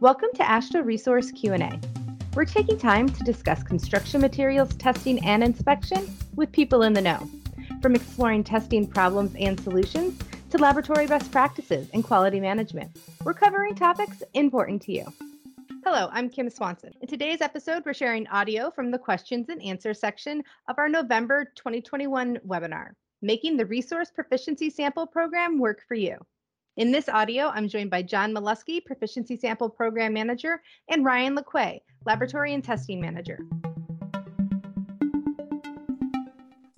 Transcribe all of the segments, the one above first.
Welcome to AASHTO Resource Q&A. We're taking time to discuss construction materials testing and inspection with people in the know, from exploring testing problems and solutions to laboratory best practices and quality management. We're covering topics important to you. Hello, I'm Kim Swanson. In today's episode, we're sharing audio from the questions and answers section of our November 2021 webinar, Making the Resource Proficiency Sample Program Work for You. In this audio, I'm joined by John Malusky, Proficiency Sample Program Manager, and Ryan LeQuay, Laboratory and Testing Manager.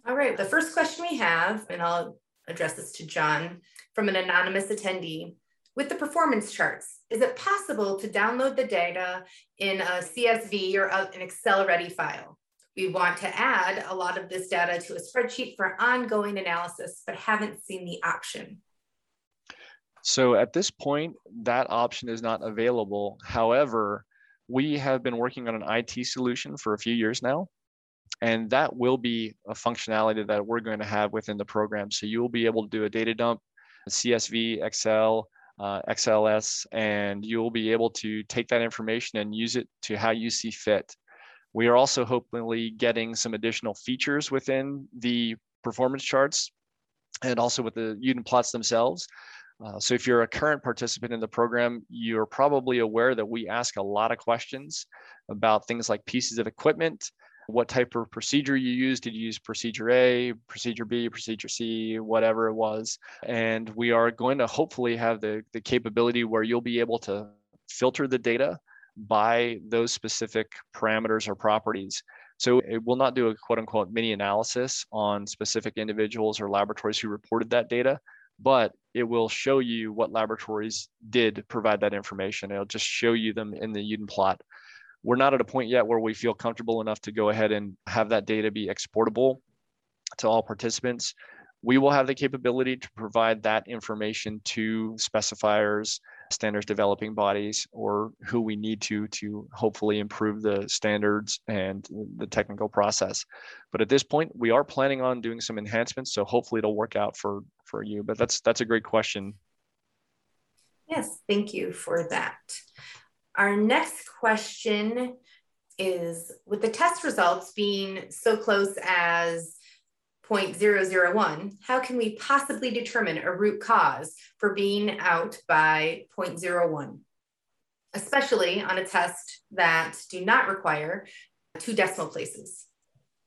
All right, the first question we have, and I'll address this to John from an anonymous attendee. With the performance charts, is it possible to download the data in a CSV or an Excel ready file? We want to add a lot of this data to a spreadsheet for ongoing analysis, but haven't seen the option. So at this point, that option is not available. However, we have been working on an IT solution for a few years now, and that will be a functionality that we're going to have within the program. So you will be able to do a data dump, CSV, Excel, uh, XLS, and you will be able to take that information and use it to how you see fit. We are also hopefully getting some additional features within the performance charts and also with the Youden plots themselves uh, so if you're a current participant in the program, you're probably aware that we ask a lot of questions about things like pieces of equipment, what type of procedure you use. Did you use procedure A, procedure B, procedure C, whatever it was? And we are going to hopefully have the, the capability where you'll be able to filter the data by those specific parameters or properties. So it will not do a quote unquote mini analysis on specific individuals or laboratories who reported that data, but it will show you what laboratories did provide that information. It'll just show you them in the Youden plot. We're not at a point yet where we feel comfortable enough to go ahead and have that data be exportable to all participants. We will have the capability to provide that information to specifiers, standards developing bodies, or who we need to to hopefully improve the standards and the technical process. But at this point, we are planning on doing some enhancements, so hopefully it'll work out for for you. But that's that's a great question. Yes, thank you for that. Our next question is with the test results being so close as 0.001, how can we possibly determine a root cause for being out by 0.01, especially on a test that do not require two decimal places?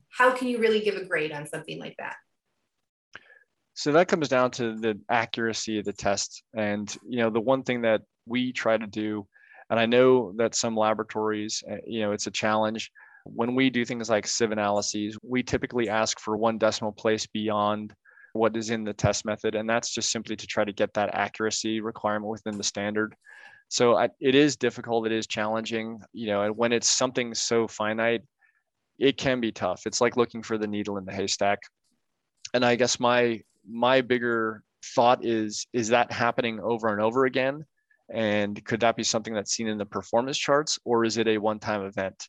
How can you really give a grade on something like that? So that comes down to the accuracy of the test. And, you know, the one thing that we try to do, and I know that some laboratories, uh, you know, it's a challenge. When we do things like sieve analyses, we typically ask for one decimal place beyond what is in the test method. And that's just simply to try to get that accuracy requirement within the standard. So I, it is difficult, it is challenging, you know, and when it's something so finite, it can be tough. It's like looking for the needle in the haystack. And I guess my my bigger thought is is that happening over and over again and could that be something that's seen in the performance charts or is it a one-time event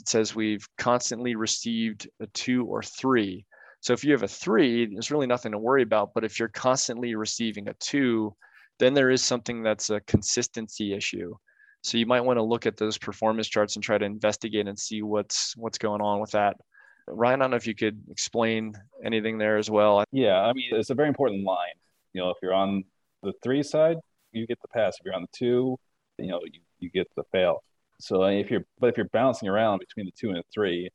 it says we've constantly received a two or three so if you have a three there's really nothing to worry about but if you're constantly receiving a two then there is something that's a consistency issue so you might want to look at those performance charts and try to investigate and see what's what's going on with that Ryan, I don't know if you could explain anything there as well. Yeah, I mean, it's a very important line. You know, if you're on the three side, you get the pass. If you're on the two, you know, you, you get the fail. So if you're, but if you're bouncing around between the two and the three,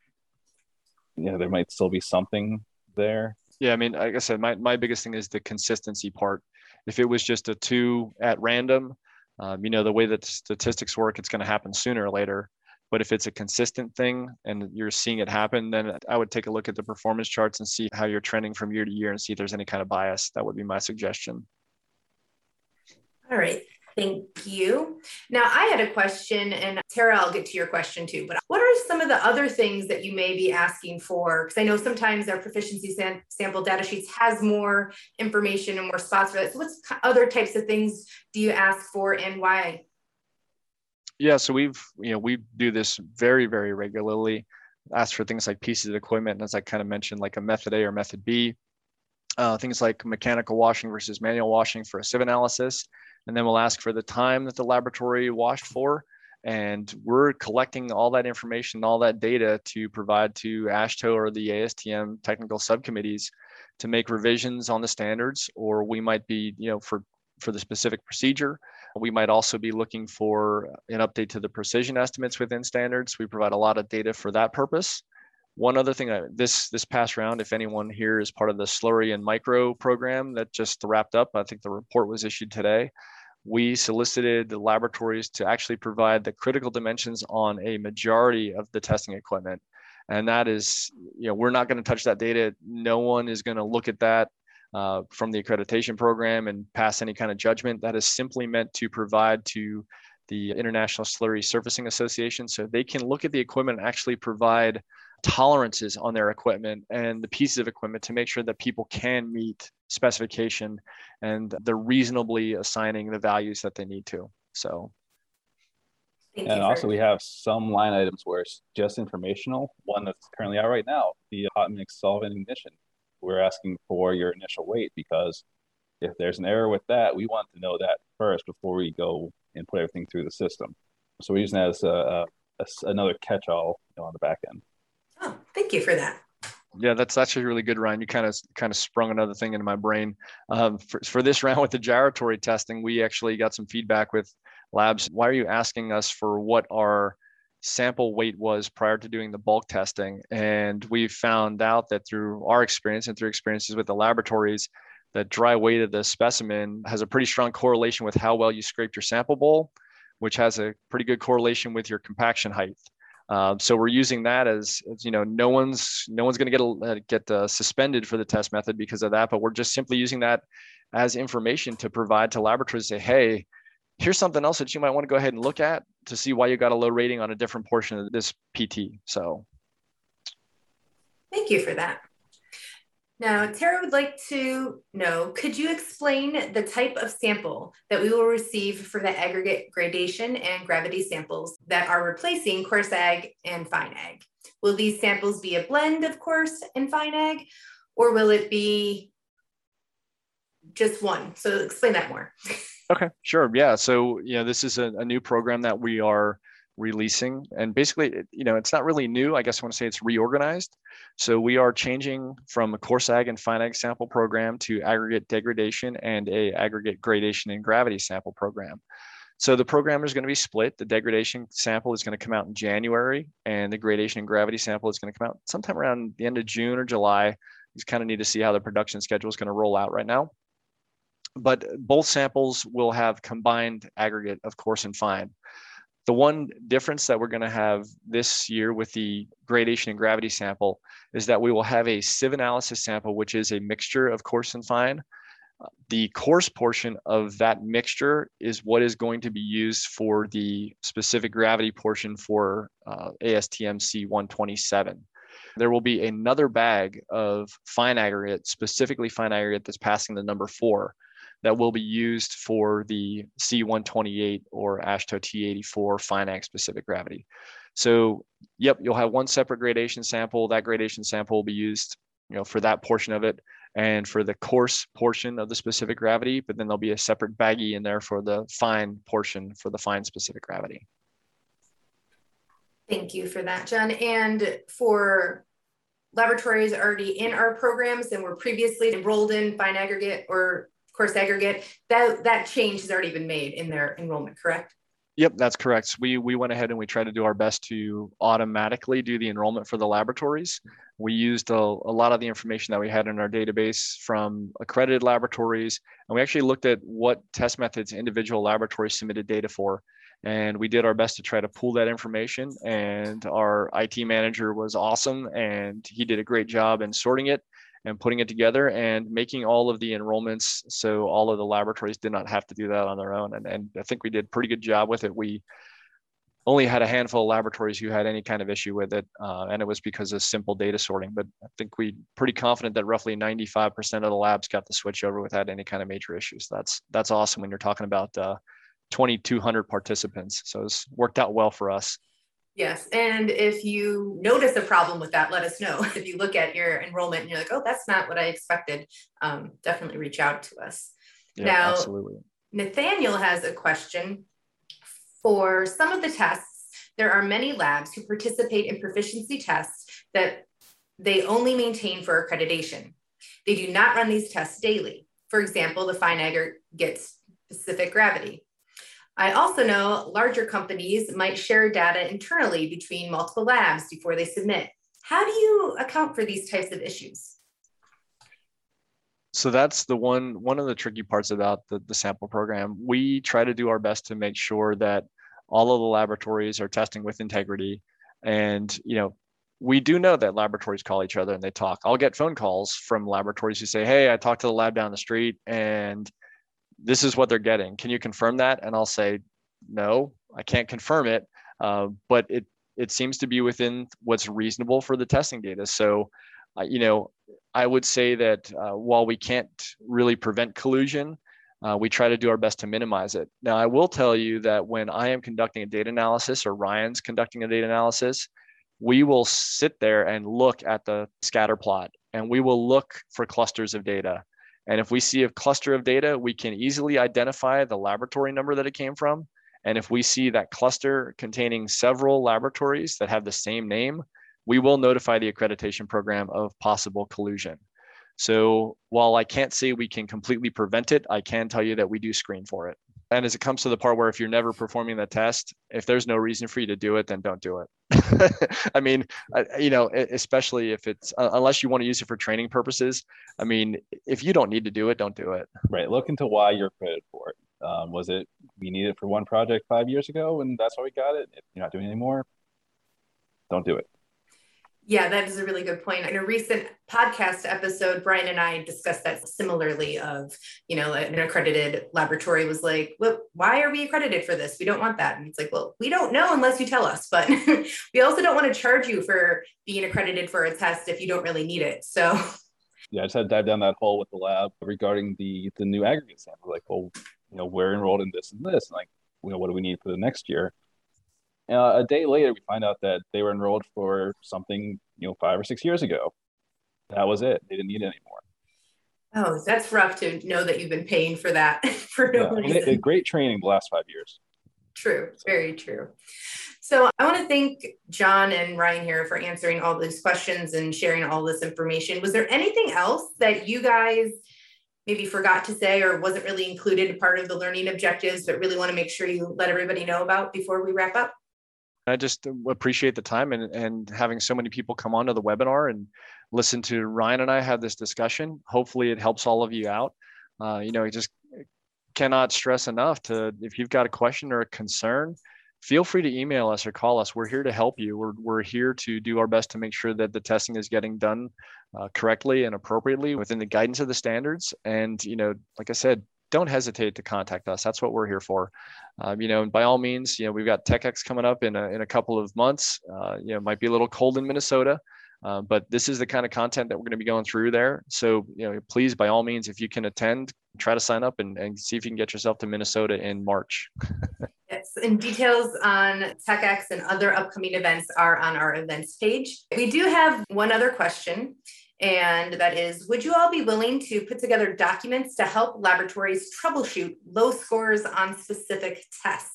you know, there might still be something there. Yeah, I mean, like I said, my, my biggest thing is the consistency part. If it was just a two at random, um, you know, the way that statistics work, it's going to happen sooner or later. But if it's a consistent thing and you're seeing it happen, then I would take a look at the performance charts and see how you're trending from year to year and see if there's any kind of bias. That would be my suggestion. All right. Thank you. Now, I had a question, and Tara, I'll get to your question too. But what are some of the other things that you may be asking for? Because I know sometimes our proficiency sam- sample data sheets has more information and more spots for that. So, what other types of things do you ask for, and why? Yeah, so we've you know we do this very very regularly. Ask for things like pieces of equipment, and as I kind of mentioned, like a method A or method B. Uh, things like mechanical washing versus manual washing for a sieve analysis. And then we'll ask for the time that the laboratory washed for. And we're collecting all that information, all that data to provide to AASHTO or the ASTM technical subcommittees to make revisions on the standards, or we might be, you know, for for the specific procedure. We might also be looking for an update to the precision estimates within standards. We provide a lot of data for that purpose. One other thing, I, this this past round, if anyone here is part of the slurry and micro program that just wrapped up, I think the report was issued today. We solicited the laboratories to actually provide the critical dimensions on a majority of the testing equipment. And that is, you know, we're not going to touch that data. No one is going to look at that uh, from the accreditation program and pass any kind of judgment. That is simply meant to provide to the International Slurry Surfacing Association so they can look at the equipment and actually provide tolerances on their equipment and the pieces of equipment to make sure that people can meet specification and they're reasonably assigning the values that they need to. So Thank and also, we have some line items where it's just informational. One that's currently out right now, the hot mix solvent ignition. We're asking for your initial weight because if there's an error with that, we want to know that first before we go and put everything through the system. So we're using that as a, a, a another catch-all you know, on the back end. Thank you for that. Yeah, that's actually a really good, Ryan. You kind of kind of sprung another thing into my brain. Um, for, for this round with the gyratory testing, we actually got some feedback with labs. Why are you asking us for what our sample weight was prior to doing the bulk testing? And we found out that through our experience and through experiences with the laboratories, that dry weight of the specimen has a pretty strong correlation with how well you scraped your sample bowl, which has a pretty good correlation with your compaction height. Uh, so we're using that as, as, you know, no one's no one's going to get a, get uh, suspended for the test method because of that, but we're just simply using that as information to provide to laboratories. Say, hey, here's something else that you might want to go ahead and look at to see why you got a low rating on a different portion of this PT. So, thank you for that. Now, Tara would like to know, could you explain the type of sample that we will receive for the aggregate gradation and gravity samples that are replacing coarse ag and fine ag? Will these samples be a blend of coarse and fine ag, or will it be just one? So explain that more. okay, sure. Yeah. So, you know, this is a, a new program that we are releasing and basically you know it's not really new i guess i want to say it's reorganized so we are changing from a coarse ag and fine ag sample program to aggregate degradation and a aggregate gradation and gravity sample program. So the program is going to be split. The degradation sample is going to come out in january and the gradation and gravity sample is going to come out sometime around the end of june or july. You kind of need to see how the production schedule is going to roll out right now. But both samples will have combined aggregate of coarse and fine the one difference that we're going to have this year with the gradation and gravity sample is that we will have a sieve analysis sample, which is a mixture of coarse and fine. The coarse portion of that mixture is what is going to be used for the specific gravity portion for uh, ASTM C127. There will be another bag of fine aggregate, specifically fine aggregate that's passing the number four that will be used for the C128 or AASHTO T84 fine ag specific gravity. So, yep, you'll have one separate gradation sample. That gradation sample will be used, you know, for that portion of it and for the coarse portion of the specific gravity, but then there'll be a separate baggie in there for the fine portion for the fine specific gravity. Thank you for that, John. And for laboratories already in our programs and were previously enrolled in fine aggregate or coarse aggregate, that, that change has already been made in their enrollment, correct? Yep, that's correct. We we went ahead and we tried to do our best to automatically do the enrollment for the laboratories. We used a, a lot of the information that we had in our database from accredited laboratories, and we actually looked at what test methods individual laboratories submitted data for. And we did our best to try to pull that information. And our IT manager was awesome, and he did a great job in sorting it and putting it together and making all of the enrollments so all of the laboratories did not have to do that on their own. And, and I think we did a pretty good job with it. We only had a handful of laboratories who had any kind of issue with it, uh, and it was because of simple data sorting. But I think we pretty confident that roughly 95% of the labs got the switch over without any kind of major issues. That's that's awesome when you're talking about uh, 2,200 participants. So it's worked out well for us. Yes. And if you notice a problem with that, let us know. If you look at your enrollment and you're like, oh, that's not what I expected, um, definitely reach out to us. Yeah, now, absolutely. Nathaniel has a question. For some of the tests, there are many labs who participate in proficiency tests that they only maintain for accreditation. They do not run these tests daily. For example, the fine gets specific gravity. I also know larger companies might share data internally between multiple labs before they submit. How do you account for these types of issues? so that's the one one of the tricky parts about the, the sample program we try to do our best to make sure that all of the laboratories are testing with integrity and you know we do know that laboratories call each other and they talk i'll get phone calls from laboratories who say hey i talked to the lab down the street and this is what they're getting can you confirm that and i'll say no i can't confirm it uh, but it it seems to be within what's reasonable for the testing data so uh, you know, I would say that uh, while we can't really prevent collusion, uh, we try to do our best to minimize it. Now, I will tell you that when I am conducting a data analysis or Ryan's conducting a data analysis, we will sit there and look at the scatter plot and we will look for clusters of data. And if we see a cluster of data, we can easily identify the laboratory number that it came from. And if we see that cluster containing several laboratories that have the same name, we will notify the accreditation program of possible collusion. So while I can't say we can completely prevent it, I can tell you that we do screen for it. And as it comes to the part where if you're never performing the test, if there's no reason for you to do it, then don't do it. I mean, you know, especially if it's unless you want to use it for training purposes. I mean, if you don't need to do it, don't do it. Right. Look into why you're credited for it. Um, was it we needed it for one project five years ago, and that's why we got it? If you're not doing it anymore, don't do it. Yeah, that is a really good point. In a recent podcast episode, Brian and I discussed that similarly of, you know, an accredited laboratory was like, well, why are we accredited for this? We don't want that. And it's like, well, we don't know unless you tell us, but we also don't want to charge you for being accredited for a test if you don't really need it. So yeah, I just had to dive down that hole with the lab regarding the the new aggregate sample. Like, well, you know, we're enrolled in this and this. And like, you know, what do we need for the next year? Uh, a day later, we find out that they were enrolled for something, you know, five or six years ago. That was it. They didn't need it anymore. Oh, that's rough to know that you've been paying for that for no yeah, reason. It, great training the last five years. True, very true. So I want to thank John and Ryan here for answering all these questions and sharing all this information. Was there anything else that you guys maybe forgot to say or wasn't really included part of the learning objectives, but really want to make sure you let everybody know about before we wrap up? I just appreciate the time and, and having so many people come onto the webinar and listen to Ryan and I have this discussion. Hopefully it helps all of you out. Uh, you know, I just cannot stress enough to, if you've got a question or a concern, feel free to email us or call us. We're here to help you. We're, we're here to do our best to make sure that the testing is getting done uh, correctly and appropriately within the guidance of the standards. And, you know, like I said, don't hesitate to contact us. That's what we're here for. Um, you know, and by all means, you know, we've got TechX coming up in a, in a couple of months. Uh, you know, it might be a little cold in Minnesota, uh, but this is the kind of content that we're going to be going through there. So, you know, please, by all means, if you can attend, try to sign up and, and see if you can get yourself to Minnesota in March. yes, and details on TechX and other upcoming events are on our events page. We do have one other question. And that is Would you all be willing to put together documents to help laboratories troubleshoot low scores on specific tests?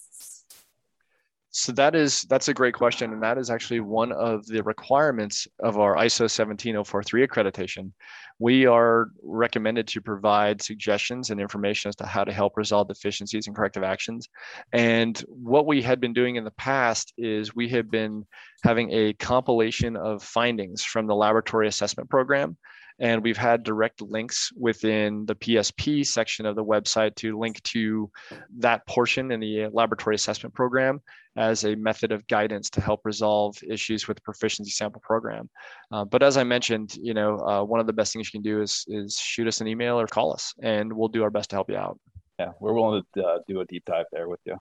So that is that's a great question, and that is actually one of the requirements of our ISO 17043 accreditation. We are recommended to provide suggestions and information as to how to help resolve deficiencies and corrective actions. And what we had been doing in the past is we have been having a compilation of findings from the laboratory assessment program and we've had direct links within the PSP section of the website to link to that portion in the laboratory assessment program as a method of guidance to help resolve issues with the proficiency sample program. Uh, but as I mentioned, you know, uh, one of the best things you can do is, is shoot us an email or call us and we'll do our best to help you out. Yeah, we're willing to uh, do a deep dive there with you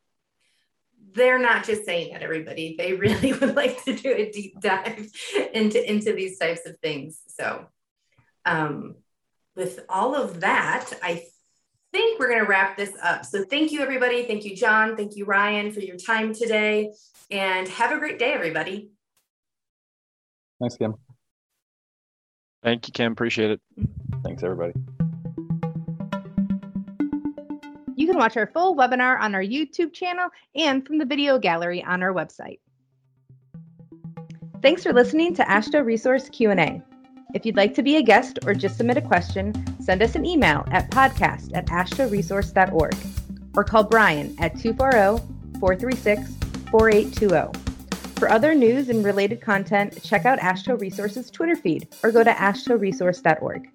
they're not just saying that everybody they really would like to do a deep dive into into these types of things so um, with all of that, I think we're going to wrap this up. So thank you, everybody. Thank you, John. Thank you, Ryan, for your time today. And have a great day, everybody. Thanks, Kim. Thank you, Kim. Appreciate it. Thanks, everybody. You can watch our full webinar on our YouTube channel and from the video gallery on our website. Thanks for listening to AASHTO Resource Q&A. If you'd like to be a guest or just submit a question, send us an email at podcast at aashtoresource.org or call Brian at 240 436 4820. For other news and related content, check out AASHTO Resources Twitter feed or go to aashtoresource.org.